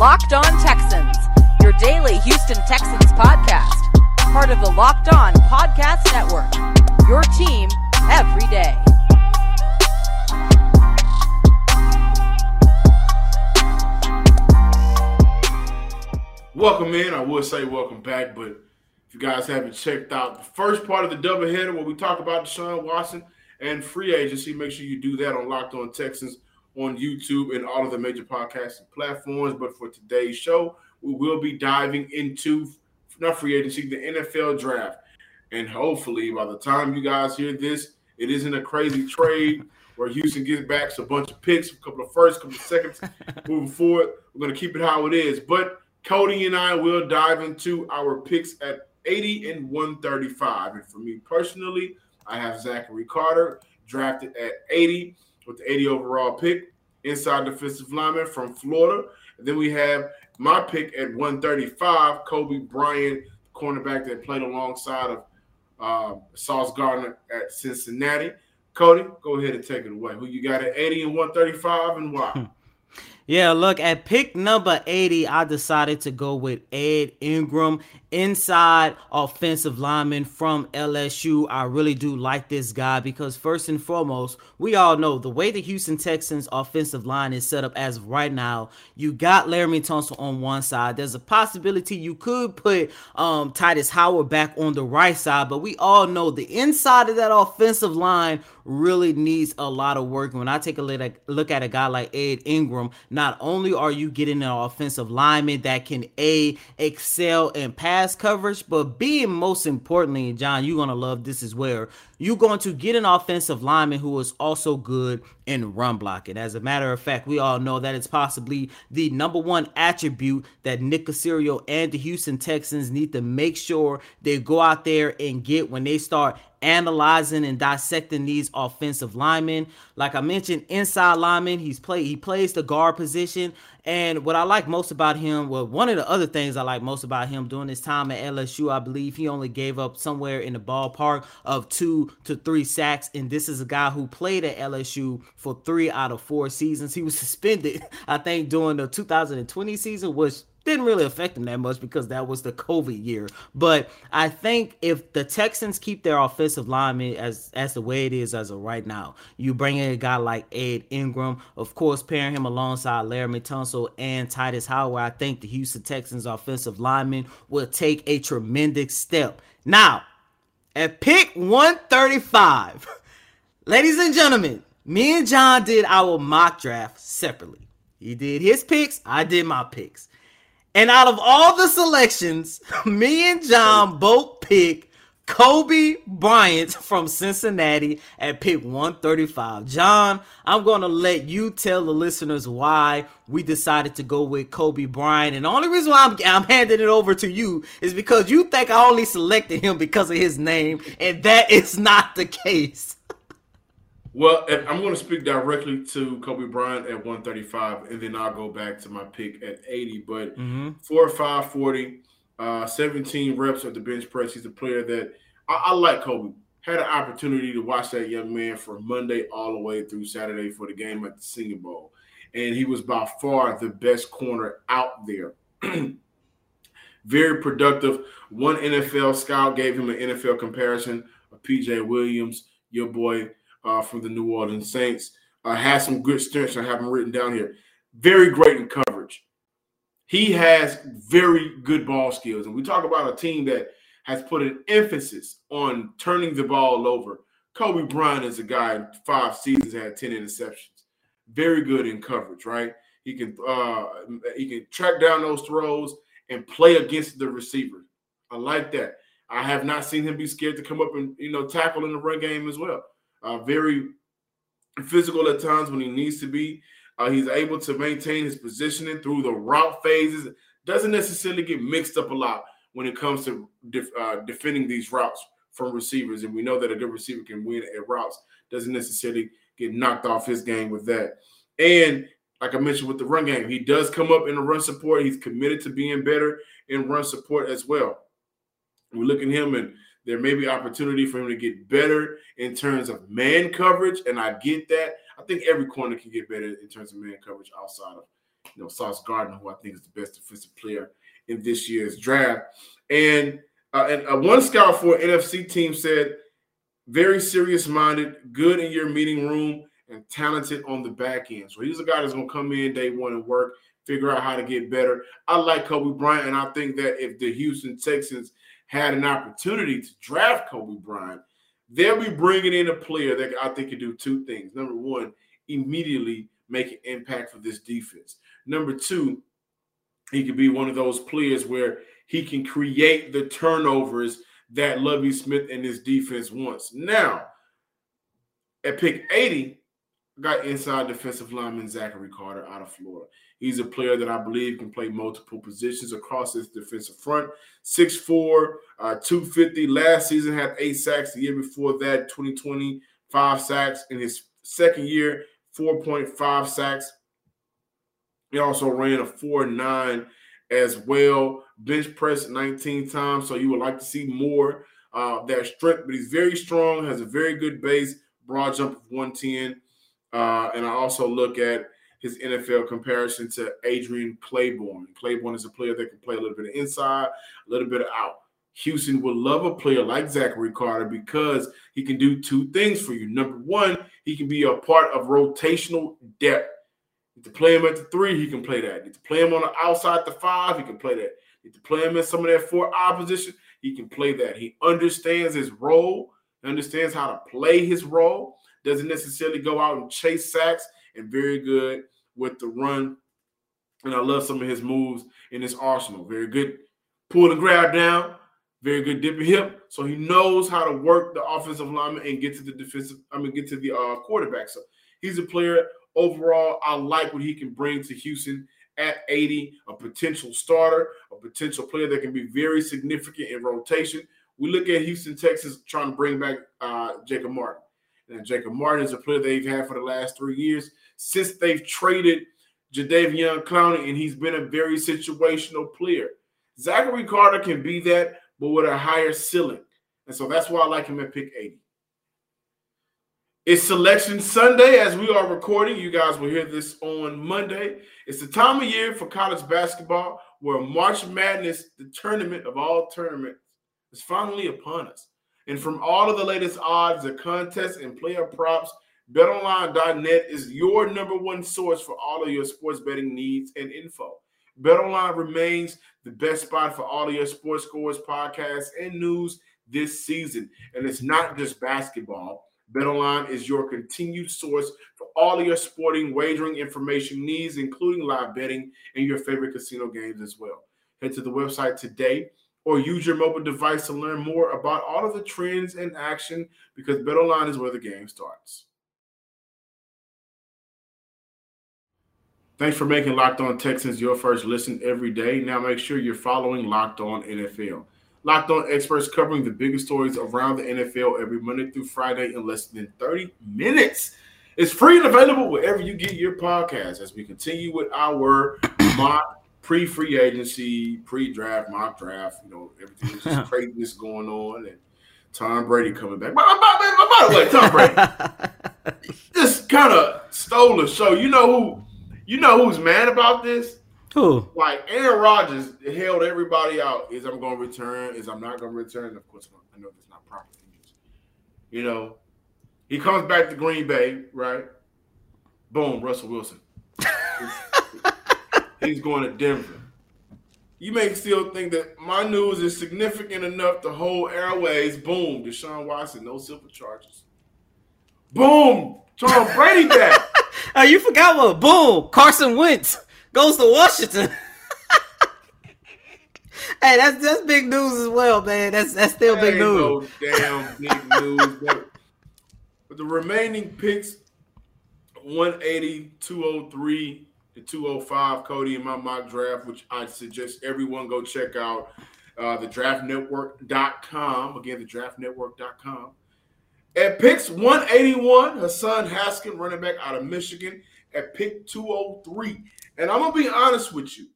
Locked On Texans, your daily Houston Texans podcast. Part of the Locked On Podcast Network. Your team every day. Welcome in. I would say welcome back, but if you guys haven't checked out the first part of the doubleheader where we talk about Deshaun Watson and free agency, make sure you do that on Locked On Texans on YouTube and all of the major podcasting platforms. But for today's show, we will be diving into not free agency, the NFL draft. And hopefully, by the time you guys hear this, it isn't a crazy trade where Houston gets back a bunch of picks, a couple of firsts, a couple of seconds moving forward. We're going to keep it how it is. But Coty and I will dive into our picks at 80 and 135. And for me personally, I have Zachary Carter drafted at 80 with the 80 overall pick, inside defensive lineman from Florida. And then we have my pick at 135, Coby Bryant, cornerback that played alongside of uh, Sauce Gardner at Cincinnati. Coty, go ahead and take it away. Who you got at 80 and 135 and why? Yeah, look, at pick number 80, I decided to go with Ed Ingram, inside offensive lineman from LSU. I really do like this guy because, first and foremost, we all know the way the Houston Texans offensive line is set up as of right now. You got Laremy Tunsil on one side. There's a possibility you could put um, Tytus Howard back on the right side, but we all know the inside of that offensive line really needs a lot of work. When I take a look at a guy like Ed Ingram, not only are you getting an offensive lineman that can A, excel and pass coverage, but B, most importantly, John, you're going to love this as well. You're going to get an offensive lineman who is also good in run blocking. As a matter of fact, we all know that it's possibly the number one attribute that Nick Caserio and the Houston Texans need to make sure they go out there and get when they start analyzing and dissecting these offensive linemen. Like I mentioned, inside lineman, he's play he plays the guard position. And what I like most about him, well, one of the other things I like most about him during his time at LSU, I believe he only gave up somewhere in the ballpark of two to three sacks. And this is a guy who played at LSU for three out of four seasons. He was suspended, I think, during the 2020 season, which didn't really affect them that much because that was the COVID year. But I think if the Texans keep their offensive lineman as as the way it is as of right now, you bring in a guy like Ed Ingram, of course, pairing him alongside Laremy Tunsil and Tytus Howard, I think the Houston Texans offensive lineman will take a tremendous step. Now, at pick 135, ladies and gentlemen, me and John did our mock draft separately. He did his picks, I did my picks. And out of all the selections, me and John both pick Coby Bryant from Cincinnati at pick 135. John, I'm going to let you tell the listeners why we decided to go with Coby Bryant. And the only reason why I'm, I'm handing it over to you is because you think I only selected him because of his name, and that is not the case. Well, I'm going to speak directly to Coby Bryant at 135, and then I'll go back to my pick at 80. But mm-hmm. 4 5 40, uh, 17 reps at the bench press. He's a player that I, I like Coby Had an opportunity to watch that young man from Monday all the way through Saturday for the game at the Senior Bowl. And he was by far the best corner out there. Very productive. One NFL scout gave him an NFL comparison of PJ Williams, your boy uh, from the New Orleans Saints. Uh, has some good strengths. I have them written down here. Very great in coverage. He has very good ball skills. And we talk about a team that has put an emphasis on turning the ball over. Coby Bryant is a guy five seasons had 10 interceptions. Very good in coverage, right? He can uh he can track down those throws and play against the receiver. I like that. I have not seen him be scared to come up and you know tackle in the run game as well uh, very physical at times when he needs to be. Uh, he's able to maintain his positioning through the route phases. Doesn't necessarily get mixed up a lot when it comes to def- uh, defending these routes from receivers. And we know that a good receiver can win at routes. Doesn't necessarily get knocked off his game with that. And like I mentioned with the run game, he does come up in the run support. He's committed to being better in run support as well. We look at him and there may be opportunity for him to get better in terms of man coverage, and I get that. I think every corner can get better in terms of man coverage outside of you know, Sauce Gardner, who I think is the best defensive player in this year's draft. And uh, and uh, one scout for NFC team said, very serious minded, good in your meeting room, and talented on the back end. So he's a guy that's going to come in day one and work, figure out how to get better. I like Coby Bryant, and I think that if the Houston Texans had an opportunity to draft Coby Bryant, they'll be bringing in a player that I think can do two things. Number one, immediately make an impact for this defense. Number two, he could be one of those players where he can create the turnovers that Lovie Smith and his defense wants. Now, at pick 80, got inside defensive lineman Zachary Carter out of Florida. He's a player that I believe can play multiple positions across his defensive front. 6'4, uh, 250. Last season had eight sacks. The year before that, 2020, five sacks. In his second year, 4.5 sacks. He also ran a 4'9 as well. Bench press 19 times, so you would like to see more uh, that strength. But he's very strong, has a very good base, broad jump of 110. Uh, and I also look at his NFL comparison to Adrian Clayborn. Clayborn is a player that can play a little bit of inside, a little bit of out. Houston would love a player like Zachary Carter because he can do two things for you. Number one, he can be a part of rotational depth. If to play him at the three, he can play that. If to play him on the outside the five, he can play that. If to play him in some of that four opposition, he can play that. He understands his role, understands how to play his role, doesn't necessarily go out and chase sacks, and very good with the run. And I love some of his moves in his arsenal. Very good pull and grab down, very good dipping hip. So he knows how to work the offensive lineman and get to the defensive, I mean, get to the uh, quarterback. So he's a player overall. I like what he can bring to Houston at 80, a potential starter, a potential player that can be very significant in rotation. We look at Houston, Texas, trying to bring back uh, Jacob Martin. And Jacob Martin is a player they've had for the last three years since they've traded Jadeveon Clowney, and he's been a very situational player. Zachary Carter can be that, but with a higher ceiling. And so that's why I like him at pick 80. It's selection Sunday as we are recording. You guys will hear this on Monday. It's the time of year for college basketball where March Madness, the tournament of all tournaments, is finally upon us. And from all of the latest odds, the contests, and player props, BetOnline.net is your number one source for all of your sports betting needs and info. BetOnline remains the best spot for all of your sports scores, podcasts, and news this season. And it's not just basketball. BetOnline is your continued source for all of your sporting wagering information needs, including live betting and your favorite casino games as well. Head to the website today or use your mobile device to learn more about all of the trends and action because BetOnline is where the game starts. Thanks for making Locked On Texans your first listen every day. Now make sure you're following Locked On NFL. Locked On experts covering the biggest stories around the NFL every Monday through Friday in less than 30 minutes. It's free and available wherever you get your podcast as we continue with our mock pre-free agency, pre-draft, mock draft, you know, everything just craziness going on and Tom Brady coming back. By, by, by, by the way, Tom Brady just kind of stole the show. You know who you know who's mad about this? Who? Like Aaron Rodgers held everybody out. Is I'm going to return? Is I'm not going to return? Of course, I know it's not proper English. You know, he comes back to Green Bay, right? Boom, Russell Wilson. He's going to Denver. You may still think that my news is significant enough to hold airways. Boom, Deshaun Watson, no silver charges. Boom, Tom Brady back. Oh, you forgot what? Boom, Carson Wentz goes to Washington. hey, that's that's big news as well, man. That's that's still big news. No damn big news. But, the remaining picks 180, 203 to 205, Coty, in my mock draft, which I suggest everyone go check out. Uh, the draftnetwork.com. Again, the draftnetwork.com. At picks 181, Hassan Haskin, running back out of Michigan, at pick 203. And I'm going to be honest with you.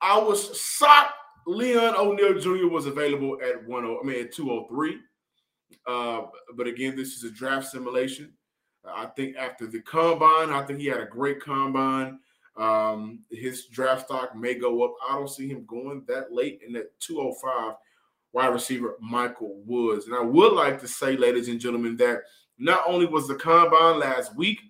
I was shocked Leon O'Neal Jr. was available at 10, I mean at 203. Uh, but again, this is a draft simulation. I think after the combine, I think he had a great combine. Um, his draft stock may go up. I don't see him going that late in that 205 wide receiver Michael Woods. And I would like to say, ladies and gentlemen, that not only was the combine last week,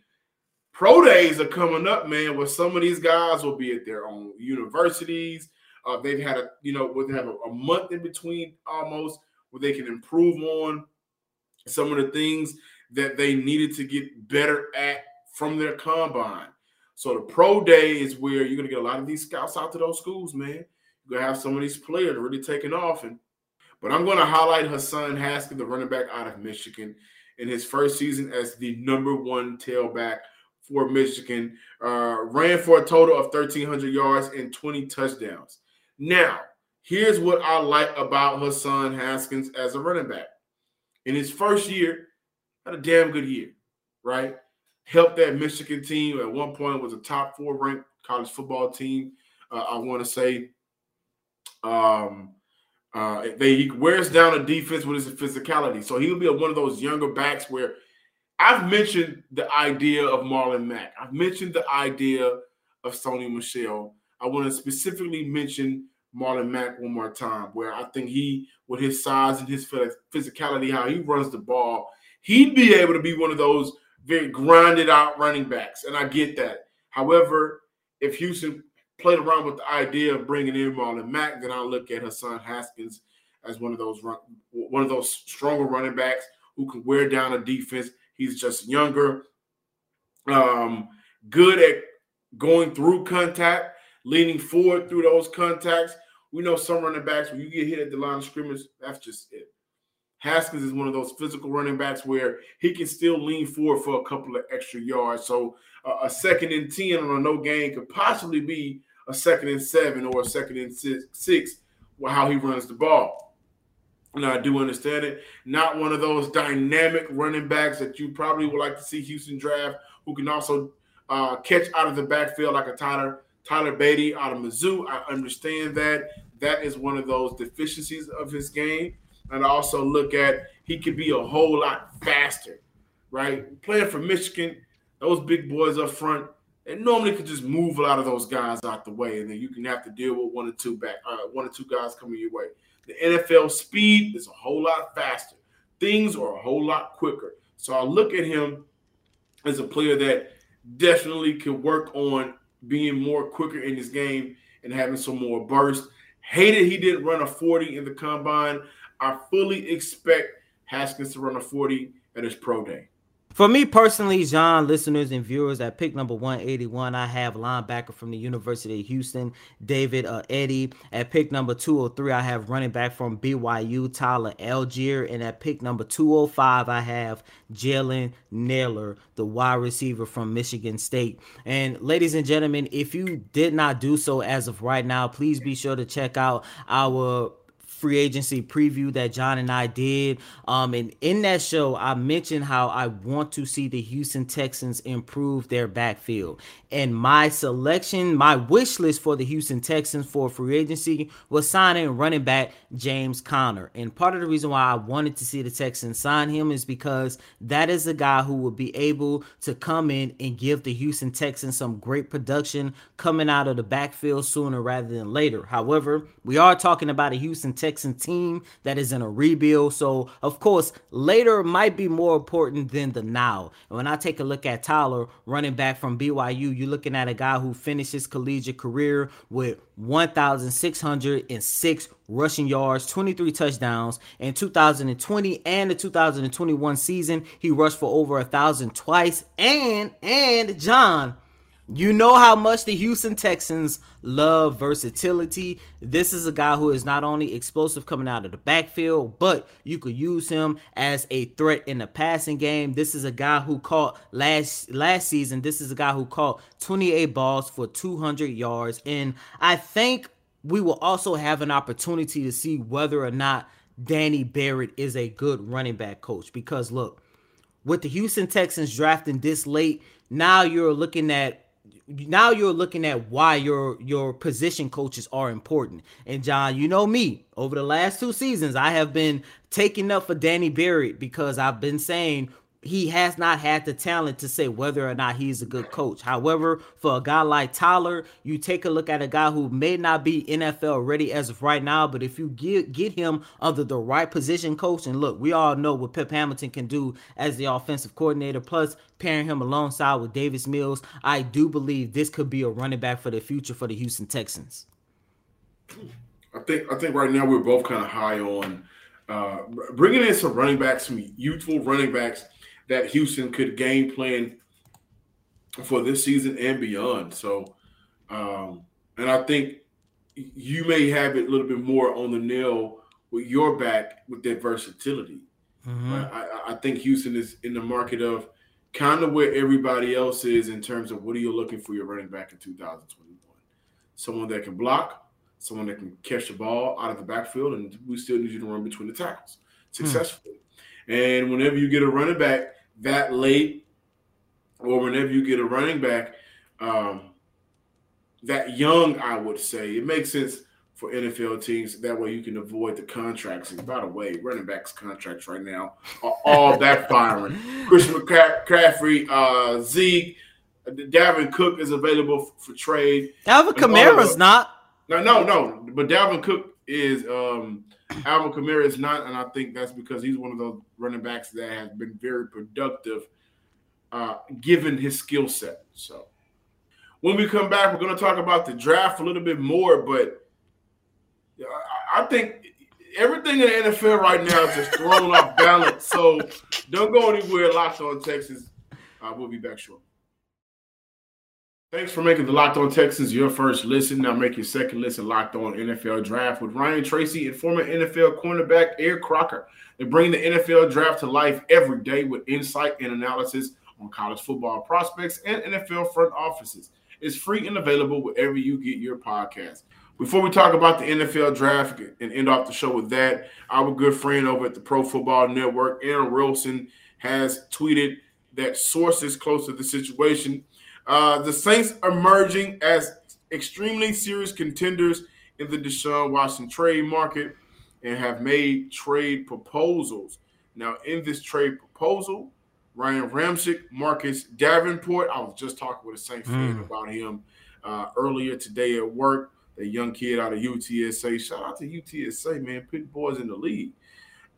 pro days are coming up, man, where some of these guys will be at their own universities. Uh, they've had a, you know, would have a, a month in between almost where they can improve on some of the things that they needed to get better at from their combine. So the pro day is where you're gonna get a lot of these scouts out to those schools, man. You're gonna have some of these players really taking off. And but I'm gonna highlight Hassan Haskins, the running back out of Michigan, in his first season as the number one tailback for Michigan. Uh, ran for a total of 1,300 yards and 20 touchdowns. Now, here's what I like about Hassan Haskins as a running back. In his first year, had a damn good year, right? Helped that Michigan team at one point was a top four ranked college football team. Uh, I want to say, um, uh, they he wears down a defense with his physicality. So he'll be a, one of those younger backs where I've mentioned the idea of Marlon Mack. I've mentioned the idea of Sony Michel. I want to specifically mention Marlon Mack one more time, where I think he, with his size and his physicality, how he runs the ball, he'd be able to be one of those very grinded out running backs. And I get that. However, if Houston played around with the idea of bringing in Marlon Mack, then I look at Hassan Haskins as one of those run, one of those stronger running backs who can wear down a defense. He's just younger, um, good at going through contact, leaning forward through those contacts. We know some running backs when you get hit at the line of scrimmage, that's just it. Haskins is one of those physical running backs where he can still lean forward for a couple of extra yards. So uh, a second and 10 on a no gain could possibly be a second and seven or a second and six, six how he runs the ball. And I do understand it. Not one of those dynamic running backs that you probably would like to see Houston draft, who can also uh, catch out of the backfield like a Tyler Tyler Badie out of Mizzou. I understand that. That is one of those deficiencies of his game. And I also look at he could be a whole lot faster, right? Playing for Michigan, those big boys up front, and normally could just move a lot of those guys out the way, and then you can have to deal with one or two back, uh, one or two guys coming your way. The NFL speed is a whole lot faster. Things are a whole lot quicker. So I look at him as a player that definitely can work on being more quicker in his game and having some more burst. Hated he didn't run a 40 in the combine. I fully expect Haskins to run a 40 at his pro day. For me personally, John, listeners and viewers, at pick number 181, I have linebacker from the University of Houston, David uh, Edey. At pick number 203, I have running back from BYU, Tyler Allgeier. And at pick number 205, I have Jalen Nailor, the wide receiver from Michigan State. And ladies and gentlemen, if you did not do so as of right now, please be sure to check out our free agency preview that John and I did. Um, and in that show, I mentioned how I want to see the Houston Texans improve their backfield. And my selection, my wish list for the Houston Texans for free agency was signing running back James Conner. And part of the reason why I wanted to see the Texans sign him is because that is a guy who will be able to come in and give the Houston Texans some great production coming out of the backfield sooner rather than later. However, we are talking about a Houston Texans Texan team that is in a rebuild. So, of course, later might be more important than the now. And when I take a look at Tyler, running back from BYU, you're looking at a guy who finished his collegiate career with 1,606 rushing yards, 23 touchdowns. In 2020 and the 2021 season, he rushed for over a thousand twice. And and John, you know how much the Houston Texans love versatility. This is a guy who is not only explosive coming out of the backfield, but you could use him as a threat in the passing game. This is a guy who caught last last season. This is a guy who caught 28 balls for 200 yards and I think we will also have an opportunity to see whether or not Danny Barrett is a good running back coach because look, with the Houston Texans drafting this late, now you're looking at now you're looking at why your your position coaches are important. And John, you know me, over the last two seasons, I have been taking up for Danny Barrett because I've been saying he has not had the talent to say whether or not he's a good coach. However, for a guy like Tyler, you take a look at a guy who may not be NFL ready as of right now, but if you get get him under the right position coach, and look, we all know what Pep Hamilton can do as the offensive coordinator, plus pairing him alongside with Davis Mills, I do believe this could be a running back for the future for the Houston Texans. I think I think right now we're both kind of high on uh, bringing in some running backs, some youthful running backs that Houston could game plan for this season and beyond. So, um, and I think you may have it a little bit more on the nail with your back with that versatility. Mm-hmm. I, I, think Houston is in the market of kind of where everybody else is in terms of what are you looking for your running back in 2021? Someone that can block, someone that can catch the ball out of the backfield, and we still need you to run between the tackles hmm. successfully. Mm. And whenever you get a running back that late, or whenever you get a running back um, that young, I would say it makes sense for NFL teams. That way, you can avoid the contracts. And by the way, running backs contracts right now are all backfiring. Christian McCaffrey, uh, Zeke, Dalvin Cook is available for trade. Alvin Kamara's not. No, no, no. But Dalvin Cook is. Um, Alvin Kamara is not, and I think that's because he's one of those running backs that has been very productive, uh, given his skill set. So, when we come back, we're going to talk about the draft a little bit more. But I think everything in the NFL right now is just thrown off balance. So, don't go anywhere. Locked on Texas. Uh, we'll be back shortly. Thanks for making the Locked On Texans your first listen. Now make your second listen Locked On NFL Draft with Ryan Tracy and former NFL cornerback Eric Crocker. They bring the NFL Draft to life every day with insight and analysis on college football prospects and NFL front offices. It's free and available wherever you get your podcast. Before we talk about the NFL Draft and end off the show with that, our good friend over at the Pro Football Network, Aaron Wilson, has tweeted that sources close to the situation – uh, the Saints emerging as extremely serious contenders in the Deshaun Watson trade market and have made trade proposals. Now, in this trade proposal, Ryan Ramczyk, Marcus Davenport, I was just talking with a Saints mm. fan about him uh, earlier today at work. The young kid out of UTSA. Shout out to UTSA, man. Put boys in the league.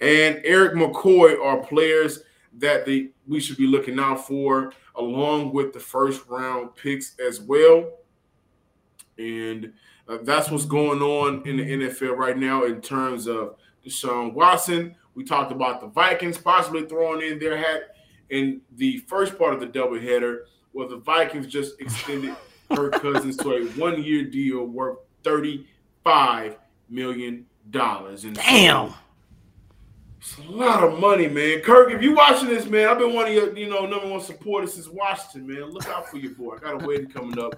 And Erik McCoy are players that they we should be looking out for along with the first round picks as well. And uh, that's what's going on in the NFL right now in terms of Deshaun Watson. We talked about the Vikings possibly throwing in their hat in the first part of the doubleheader, where the Vikings just extended Kirk Cousins to a one year deal worth $35 million. And Damn. So it's a lot of money, man. Kirk, if you watching this, man, I've been one of your, you know, number one supporters since Washington, man. Look out for your boy. I got a wedding coming up.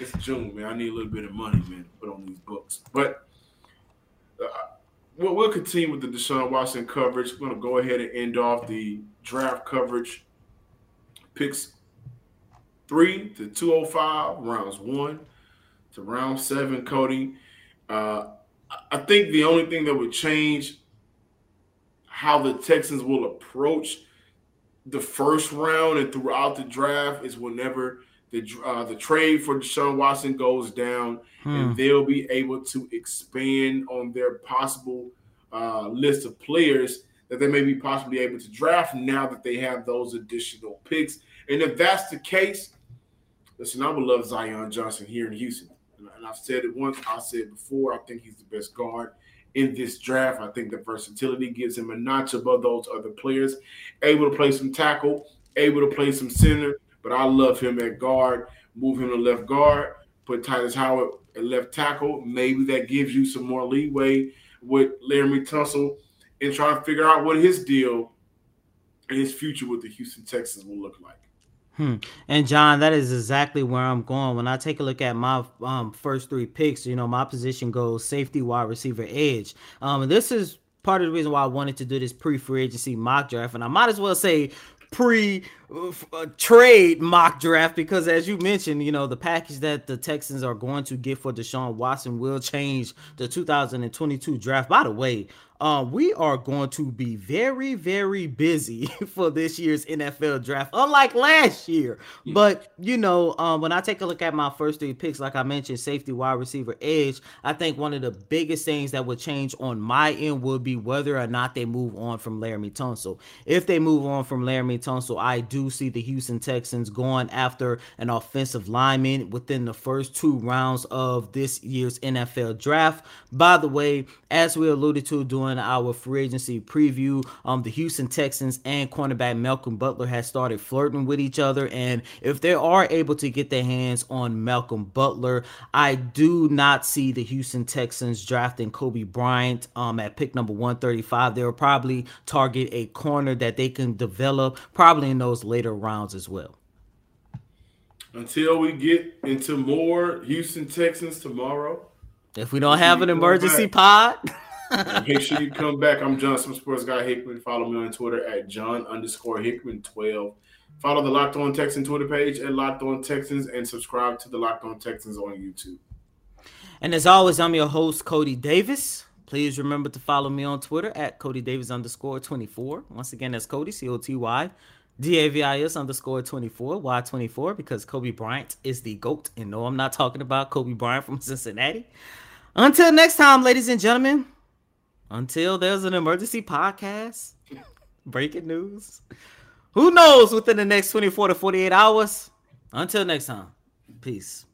It's June, man. I need a little bit of money, man, to put on these books. But uh, we'll, continue with the Deshaun Watson coverage. We're gonna go ahead and end off the draft coverage. Picks three to two hundred five, rounds one to round seven. Coty, uh, I think the only thing that would change how the Texans will approach the first round and throughout the draft is whenever the uh, the trade for Deshaun Watson goes down, hmm. and they'll be able to expand on their possible uh, list of players that they may be possibly able to draft now that they have those additional picks. And if that's the case, listen, I would love Zion Johnson here in Houston. And I've said it once, I said it before. I think he's the best guard in this draft. I think the versatility gives him a notch above those other players. Able to play some tackle, able to play some center, but I love him at guard. Move him to left guard, put Tytus Howard at left tackle. Maybe that gives you some more leeway with Laremy Tunsil and trying to figure out what his deal and his future with the Houston Texans will look like. Hmm. And John, that is exactly where I'm going. When I take a look at my um, first three picks, you know, my position goes safety, wide receiver, edge. Um, this is part of the reason why I wanted to do this pre-free agency mock draft, and I might as well say pre uh, trade mock draft because, as you mentioned, you know the package that the Texans are going to get for Deshaun Watson will change the 2022 draft. By the way, um, we are going to be very, very busy for this year's NFL draft, unlike last year. Hmm. But you know, um, when I take a look at my first three picks, like I mentioned, safety, wide receiver, edge, I think one of the biggest things that would change on my end would be whether or not they move on from Laremy Tunsil. If they move on from Laremy Tunsil, I do see the Houston Texans going after an offensive lineman within the first two rounds of this year's NFL draft. By the way, as we alluded to during doing our free agency preview. Um, the Houston Texans and cornerback Malcolm Butler has started flirting with each other, and if they are able to get their hands on Malcolm Butler, I do not see the Houston Texans drafting Coby Bryant um, at pick number 135. They'll probably target a corner that they can develop probably in those later rounds as well. Until we get into more Houston Texans tomorrow. If we don't have an emergency pod. Make sure you come back. I'm Johnson Sports Guy Hickman. Follow me on Twitter at John underscore Hickman 12. Follow the Locked On Texans Twitter page at Locked On Texans and subscribe to the Locked On Texans on YouTube. And as always, I'm your host, Coty Davis. Please remember to follow me on Twitter at Coty Davis underscore 24. Once again, that's Coty, C O T Y D A V I S underscore 24, Y 24, because Kobe Bryant is the GOAT. And no, I'm not talking about Coby Bryant from Cincinnati. Until next time, ladies and gentlemen, until there's an emergency podcast, breaking news. Who knows within the next 24 to 48 hours? Until next time, peace.